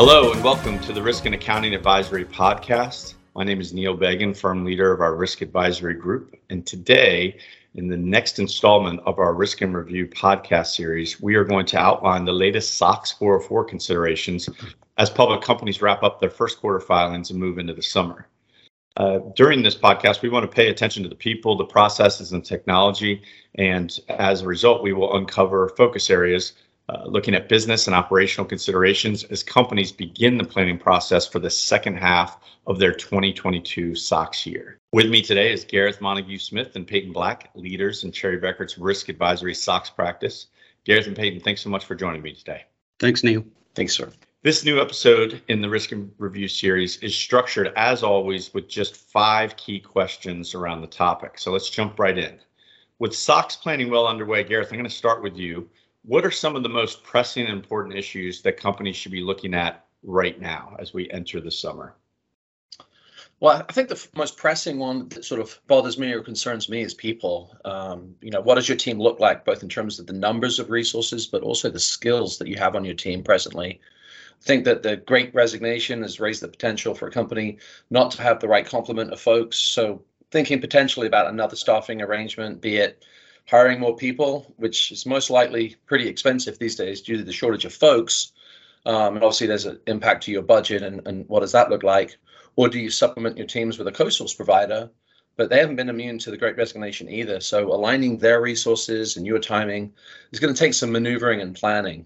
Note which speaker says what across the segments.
Speaker 1: Hello, and welcome to the Risk and Accounting Advisory Podcast. My name is Neil Began, firm leader of our Risk Advisory Group. And today, in the next installment of our Risk In Review podcast series, we are going to outline the latest SOX 404 considerations as public companies wrap up their first quarter filings and move into the summer. Uh, during this podcast, we want to pay attention to the people, the processes, and technology. And as a result, we will uncover focus areas uh, looking at business and operational considerations as companies begin the planning process for the second half of their 2022 SOX year. With me today is Gareth Montague Smith and Peyton Black, leaders in Cherry Bekaert's risk advisory SOX practice. Gareth and Peyton, thanks so much for joining me today.
Speaker 2: Thanks, Neil.
Speaker 3: Thanks, sir.
Speaker 1: This new episode in the Risk In Review series is structured, as always, with just five key questions around the topic. So let's jump right in. With SOX planning well underway, Gareth, I'm going to start with you. What are some of the most pressing and important issues that companies should be looking at right now as we enter the summer?
Speaker 3: Well, I think the most pressing one that sort of bothers me or concerns me is people. Um, you know, what does your team look like, both in terms of the numbers of resources, but also the skills that you have on your team presently? I think that the great resignation has raised the potential for a company not to have the right complement of folks. So thinking potentially about another staffing arrangement, be it hiring more people, which is most likely pretty expensive these days due to the shortage of folks. Um, and obviously there's an impact to your budget and, and what does that look like? Or do you supplement your teams with a co-source provider? But they haven't been immune to the great resignation either. So aligning their resources and your timing is going to take some maneuvering and planning.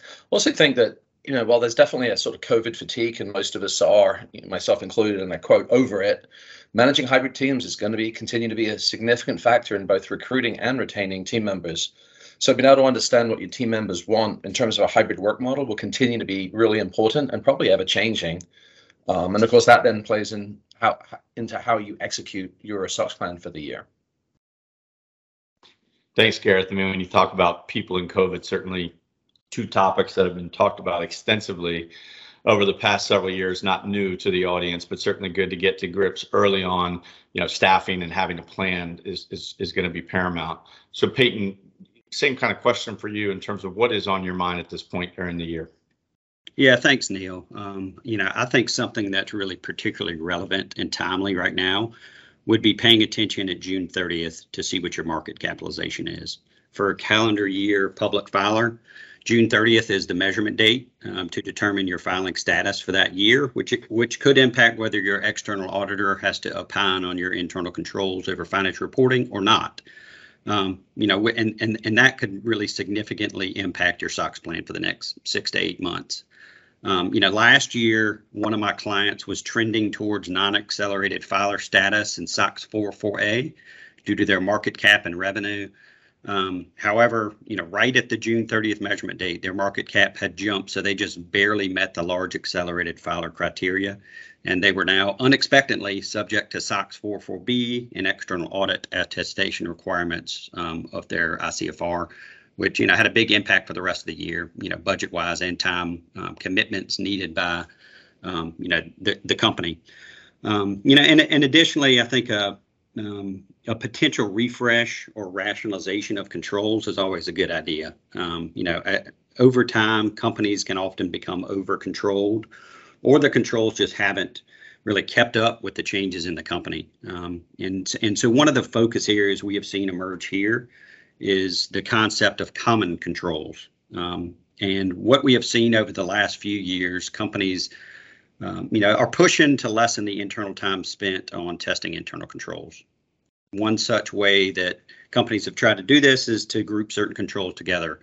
Speaker 3: I also think that you know, while there's definitely a sort of COVID fatigue, and most of us are, myself included, and I quote, over it, managing hybrid teams is going to be continue to be a significant factor in both recruiting and retaining team members. So being able to understand what your team members want in terms of a hybrid work model will continue to be really important and probably ever changing. Um, and of course, that then plays in how into how you execute your SOX plan for the year.
Speaker 1: Thanks, Gareth. I mean, when you talk about people in COVID, certainly two topics that have been talked about extensively over the past several years, not new to the audience, but certainly good to get to grips early on. You know, staffing and having a plan is is, is going to be paramount. So, Peyton, same kind of question for you in terms of what is on your mind at this point during the year.
Speaker 2: Yeah, thanks, Neil. Um, you know, I think something that's really particularly relevant and timely right now would be paying attention at June 30th to see what your market capitalization is. For a calendar year public filer, June 30th is the measurement date um, to determine your filing status for that year, which which could impact whether your external auditor has to opine on your internal controls over financial reporting or not. Um, you know, and, and and that could really significantly impact your SOX plan for the next six to eight months. Um, you know, last year, one of my clients was trending towards non-accelerated filer status in SOX 404A due to their market cap and revenue. Um, however, you know, right at the June 30th measurement date, their market cap had jumped, so they just barely met the large accelerated filer criteria, and they were now unexpectedly subject to SOX 404B and external audit attestation requirements um, of their ICFR, which you know had a big impact for the rest of the year, you know, budget-wise and time um, commitments needed by, um, you know, the the company. Um, you know, and and additionally, I think uh, um, a potential refresh or rationalization of controls is always a good idea. Um, you know, over time, companies can often become over controlled, or the controls just haven't really kept up with the changes in the company. Um, and and so one of the focus areas we have seen emerge here is the concept of common controls. Um, and what we have seen over the last few years, companies um, you know, are pushing to lessen the internal time spent on testing internal controls. One such way that companies have tried to do this is to group certain controls together.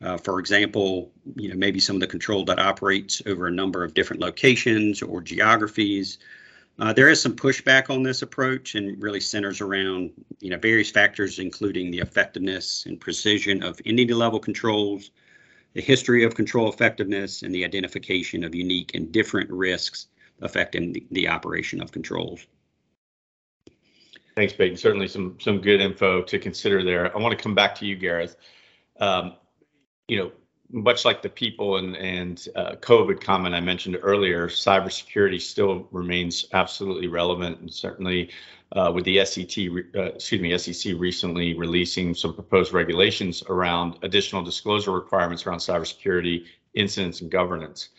Speaker 2: Uh, for example, you know, maybe some of the control that operates over a number of different locations or geographies. Uh, there is some pushback on this approach and really centers around you know various factors, including the effectiveness and precision of entity level controls, the history of control effectiveness, and the identification of unique and different risks affecting the, the operation of controls.
Speaker 1: Thanks, Peyton. Certainly some some good info to consider there. I want to come back to you, Gareth. Um, you know, much like the people and and uh, COVID comment I mentioned earlier, cybersecurity still remains absolutely relevant, and certainly uh, with the SET, uh, excuse me, SEC recently releasing some proposed regulations around additional disclosure requirements around cybersecurity incidents and governance.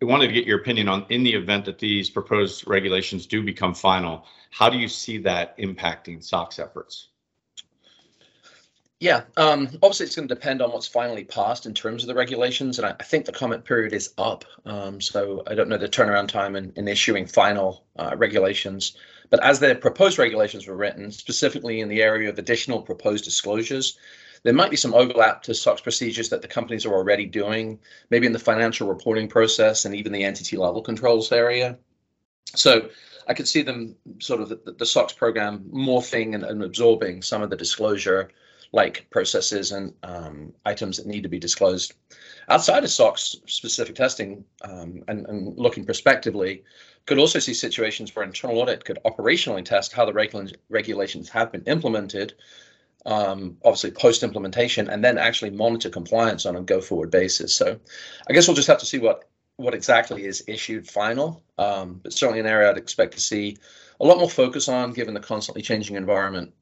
Speaker 1: I wanted to get your opinion on in the event that these proposed regulations do become final, how do you see that impacting SOX efforts?
Speaker 3: Yeah, um, obviously it's going to depend on what's finally passed in terms of the regulations, and I, I think the comment period is up. Um, so I don't know the turnaround time in, in issuing final uh, regulations. But as the proposed regulations were written, specifically in the area of additional proposed disclosures, there might be some overlap to SOX procedures that the companies are already doing, maybe in the financial reporting process and even the entity level controls area. So I could see them sort of the, the SOX program morphing and, and absorbing some of the disclosure like processes and um, items that need to be disclosed. Outside of SOX specific testing um, and, and, looking prospectively, could also see situations where internal audit could operationally test how the regula- regulations have been implemented, um, obviously post implementation, and then actually monitor compliance on a go forward basis. So I guess we'll just have to see what what exactly is issued final, um, but certainly an area I'd expect to see a lot more focus on given the constantly changing environment.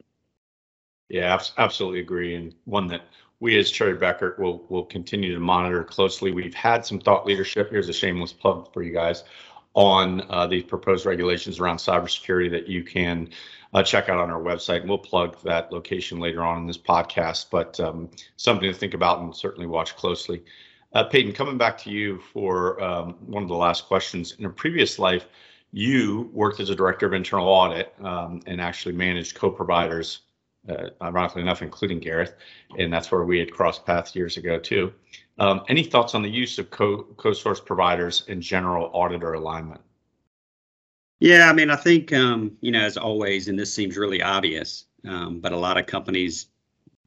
Speaker 1: Yeah, absolutely agree, and one that we as Cherry Bekaert will will continue to monitor closely. We've had some thought leadership. Here's a shameless plug for you guys on uh, proposed regulations around cybersecurity that you can uh, check out on our website. And we'll plug that location later on in this podcast, but um, something to think about and certainly watch closely. Uh, Peyton, coming back to you for um, one of the last questions. In a previous life, you worked as a director of internal audit um, and actually managed co-providers uh, ironically enough, including Gareth, and that's where we had crossed paths years ago too. Um, any thoughts on the use of co co-source providers in general auditor alignment?
Speaker 2: Yeah, I mean, I think um, you know, as always, and this seems really obvious, um, but a lot of companies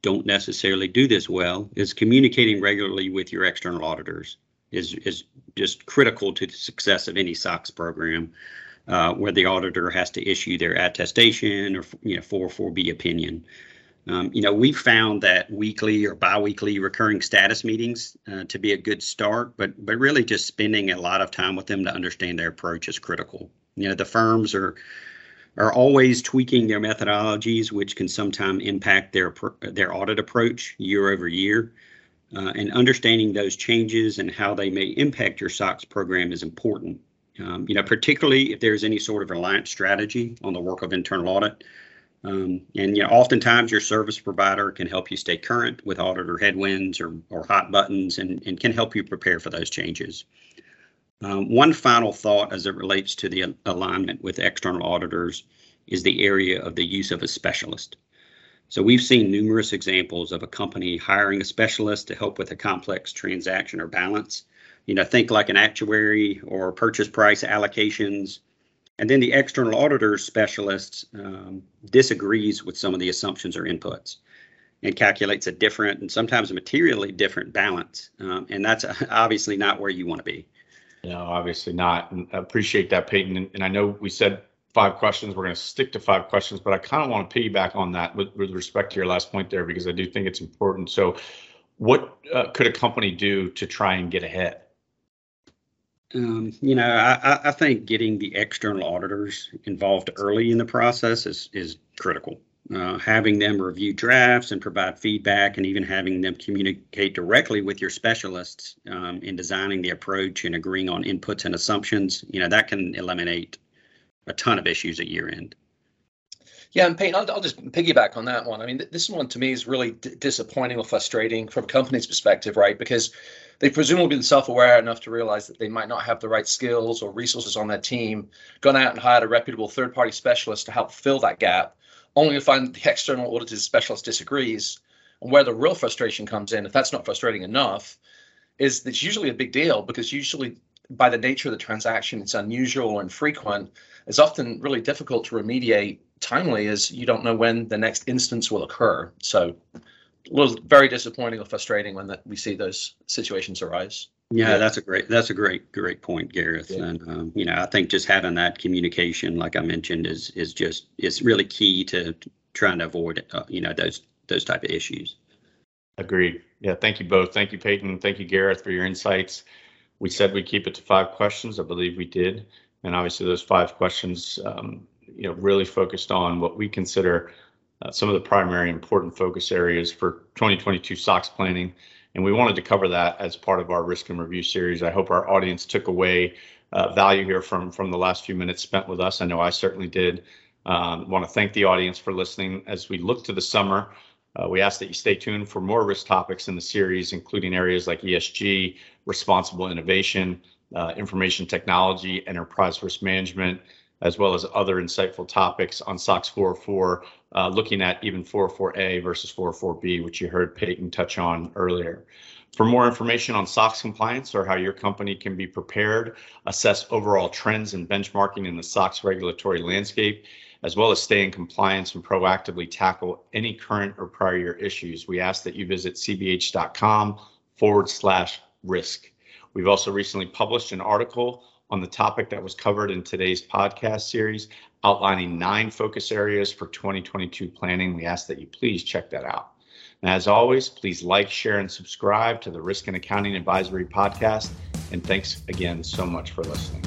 Speaker 2: don't necessarily do this well. Is communicating regularly with your external auditors is is just critical to the success of any SOX program uh, where the auditor has to issue their attestation or you know 404B opinion. Um, you know, we found that weekly or biweekly recurring status meetings uh, to be a good start, but but really just spending a lot of time with them to understand their approach is critical. You know, the firms are are always tweaking their methodologies, which can sometimes impact their their audit approach year over year. Uh, and understanding those changes and how they may impact your SOX program is important. Um, you know, particularly if there's any sort of reliance strategy on the work of internal audit. Um, and you know, oftentimes your service provider can help you stay current with auditor headwinds or, or hot buttons and, and can help you prepare for those changes. Um, one final thought as it relates to the alignment with external auditors is the area of the use of a specialist. So we've seen numerous examples of a company hiring a specialist to help with a complex transaction or balance you know, think like an actuary or purchase price allocations. And then the external auditor specialist um, disagrees with some of the assumptions or inputs and calculates a different and sometimes materially different balance. Um, and that's obviously not where you want to be.
Speaker 1: No, obviously not. And I appreciate that, Peyton. And, I know we said five questions. We're going to stick to five questions, but I kind of want to piggyback on that with, with respect to your last point there because I do think it's important. So, what uh, could a company do to try and get ahead?
Speaker 2: Um, you know, I, I think getting the external auditors involved early in the process is is critical. Uh, having them review drafts and provide feedback, and even having them communicate directly with your specialists um, in designing the approach and agreeing on inputs and assumptions, you know, that can eliminate a ton of issues at year end.
Speaker 3: Yeah, and Peyton, I'll, I'll, just piggyback on that one. I mean, this one to me is really d- disappointing or frustrating from a company's perspective, right? Because they presumably been self-aware enough to realize that they might not have the right skills or resources on their team, gone out and hired a reputable third-party specialist to help fill that gap, only to find that the external audited specialist disagrees. And where the real frustration comes in, if that's not frustrating enough, is it's usually a big deal because usually by the nature of the transaction, it's unusual or infrequent. It's often really difficult to remediate timely as you don't know when the next instance will occur. So was very disappointing or frustrating when that we see those situations arise.
Speaker 2: Yeah, yeah, that's a great that's a great great point, Gareth. Yeah. And um, you know, I think just having that communication, like I mentioned, is is just is really key to trying to avoid uh, you know those those type of issues.
Speaker 1: Agreed. Yeah, thank you both. Thank you, Peyton. Thank you, Gareth, for your insights. We said we keep it to five questions. I believe we did, and obviously those five questions, um, you know, really focused on what we consider some of the primary important focus areas for 2022 SOX planning And we wanted to cover that as part of our risk in review series. I hope our audience took away uh, value here from, the last few minutes spent with us. I know I certainly did. Um, want to thank the audience for listening as we look to the summer. Uh, we ask that you stay tuned for more risk topics in the series, including areas like ESG, responsible innovation, uh, information technology, enterprise risk management, as well as other insightful topics on SOX 404, uh, looking at even 404A versus 404B, which you heard Peyton touch on earlier. For more information on SOX compliance or how your company can be prepared, assess overall trends and benchmarking in the SOX regulatory landscape, as well as stay in compliance and proactively tackle any current or prior year issues, we ask that you visit cbh.com forward slash risk. We've also recently published an article on the topic that was covered in today's podcast series, outlining nine focus areas for 2022 planning. We ask that you please check that out. And as always, please like, share, and subscribe to the Risk and Accounting Advisory Podcast. And thanks again so much for listening.